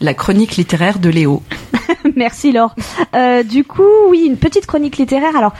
la chronique littéraire de Léo. Merci Laure. Euh, du coup, oui, une petite chronique littéraire. Alors,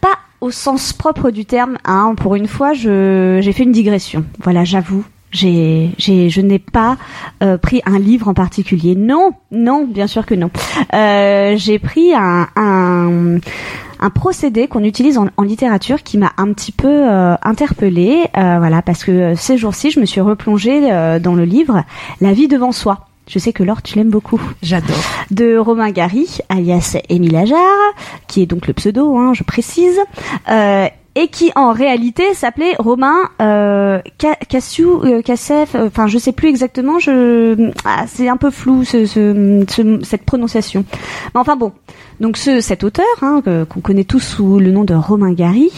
pas au sens propre du terme. Hein. Pour une fois, j'ai fait une digression. Voilà, j'avoue. J'ai, je n'ai pas euh, pris un livre en particulier. Non, non, bien sûr que non. Euh, j'ai pris un, un, procédé qu'on utilise en, en littérature qui m'a un petit peu euh, interpellée. Voilà, parce que ces jours-ci, je me suis replongée dans le livre La vie devant soi. Je sais que Laure, tu l'aimes beaucoup. J'adore. De Romain Gary, alias Émile Ajar, qui est donc le pseudo, hein, je précise, euh, et qui en réalité s'appelait Romain euh, Ca- Cassiou, euh, Cassef, euh, enfin je sais plus exactement, je, ah, c'est un peu flou ce, ce- ce- cette prononciation. Mais enfin bon, donc ce, cet auteur, hein, qu'on connaît tous sous le nom de Romain Gary,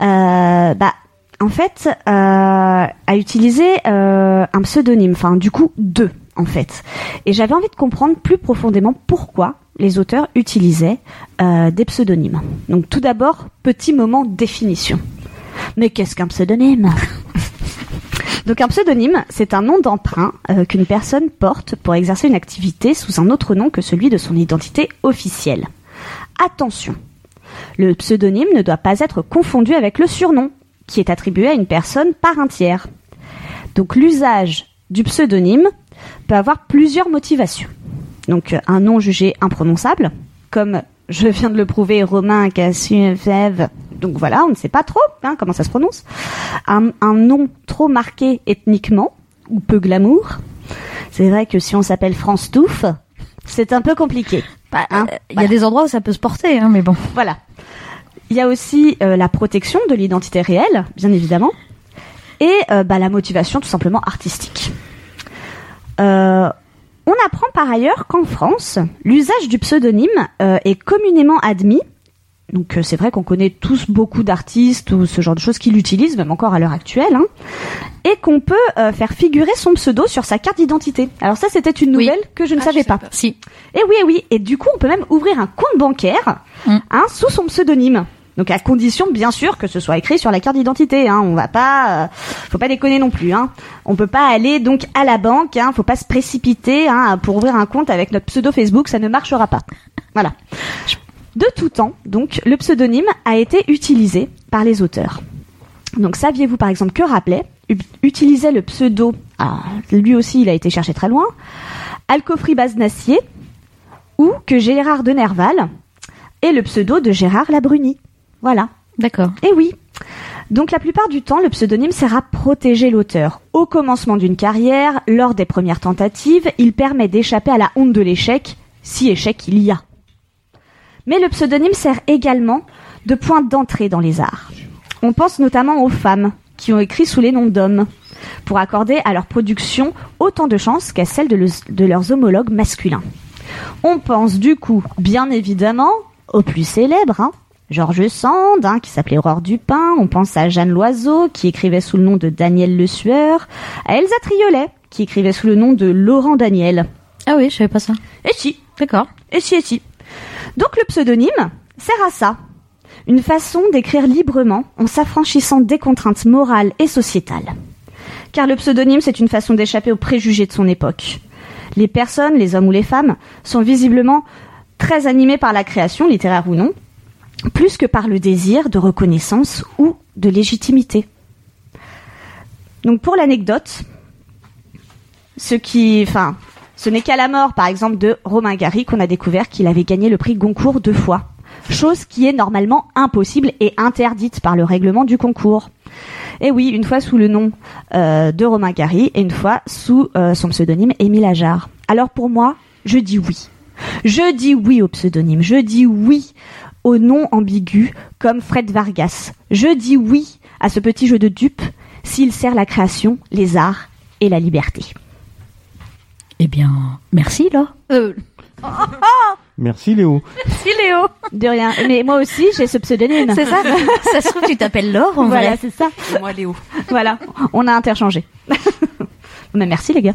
euh, bah en fait, euh, a utilisé euh, un pseudonyme, enfin du coup deux en fait. Et j'avais envie de comprendre plus profondément pourquoi les auteurs utilisaient euh, des pseudonymes. Donc tout d'abord, petit moment définition. Mais qu'est-ce qu'un pseudonyme? Donc un pseudonyme, c'est un nom d'emprunt euh, qu'une personne porte pour exercer une activité sous un autre nom que celui de son identité officielle. Attention, le pseudonyme ne doit pas être confondu avec le surnom, qui est attribué à une personne par un tiers. Donc l'usage du pseudonyme peut avoir plusieurs motivations. Donc euh, un nom jugé imprononçable, comme je viens de le prouver, Romain Cassiev. Donc voilà, on ne sait pas trop hein, comment ça se prononce. Un, un nom trop marqué ethniquement ou peu glamour. C'est vrai que si on s'appelle France Touffe, c'est un peu compliqué. Bah, Hein, euh, Il y a des endroits où ça peut se porter, hein, mais bon. Voilà. Il y a aussi euh, la protection de l'identité réelle, bien évidemment, et euh, bah, la motivation tout simplement artistique. Euh, on apprend par ailleurs qu'en France, l'usage du pseudonyme euh, est communément admis. Donc euh, c'est vrai qu'on connaît tous beaucoup d'artistes ou ce genre de choses qui l'utilisent, même encore à l'heure actuelle, hein, et qu'on peut euh, faire figurer son pseudo sur sa carte d'identité. Alors ça, c'était une Oui. nouvelle que je ne Ah, savais je pas. pas. Si. Et Eh oui, et oui. Et du coup, on peut même ouvrir un compte bancaire Mm. hein, sous son pseudonyme. Donc à condition, bien sûr, que ce soit écrit sur la carte d'identité. Hein. On va pas, euh, faut pas déconner non plus. Hein. On peut pas aller donc à la banque. Hein. Faut pas se précipiter hein, pour ouvrir un compte avec notre pseudo Facebook. Ça ne marchera pas. Voilà. De tout temps, donc, le pseudonyme a été utilisé par les auteurs. Donc saviez-vous par exemple que u- utilisait le pseudo, ah, lui aussi il a été cherché très loin, Alcofri Baznacier, ou que Gérard de Nerval est le pseudo de Gérard Labruni? Voilà. D'accord. Et oui. Donc la plupart du temps, le pseudonyme sert à protéger l'auteur. Au commencement d'une carrière, lors des premières tentatives, il permet d'échapper à la honte de l'échec, si échec il y a. Mais le pseudonyme sert également de point d'entrée dans les arts. On pense notamment aux femmes qui ont écrit sous les noms d'hommes pour accorder à leur production autant de chances qu'à celles de, le- de leurs homologues masculins. On pense du coup, bien évidemment, aux plus célèbres, hein. Georges Sand, hein, qui s'appelait Aurore Dupin, on pense à Jeanne Loiseau, qui écrivait sous le nom de Daniel Le Sueur, à Elsa Triolet, qui écrivait sous le nom de Laurent Daniel. Ah oui, je savais pas ça. Et si, D'accord. et si, et si. Donc le pseudonyme sert à ça. Une façon d'écrire librement en s'affranchissant des contraintes morales et sociétales. Car le pseudonyme, c'est une façon d'échapper aux préjugés de son époque. Les personnes, les hommes ou les femmes, sont visiblement très animés par la création, littéraire ou non, plus que par le désir de reconnaissance ou de légitimité. Donc pour l'anecdote, ce qui, enfin, ce n'est qu'à la mort, par exemple, de Romain Gary qu'on a découvert qu'il avait gagné le prix Goncourt deux fois. Chose qui est normalement impossible et interdite par le règlement du concours. Et oui, une fois sous le nom euh, de Romain Gary et une fois sous euh, son pseudonyme Émile Ajar. Alors pour moi, je dis oui. Je dis oui au pseudonyme. Je dis oui au nom ambigu comme Fred Vargas. Je dis oui à ce petit jeu de dupes s'il sert la création, les arts et la liberté. Eh bien, merci, là. Euh, Merci Léo. merci, Léo. De rien. Mais moi aussi, j'ai ce pseudonyme. C'est ça Ça se trouve, tu t'appelles Laure, en Voilà, vrai. c'est ça. Et moi, Léo. Voilà. On a interchangé. Mais merci les gars.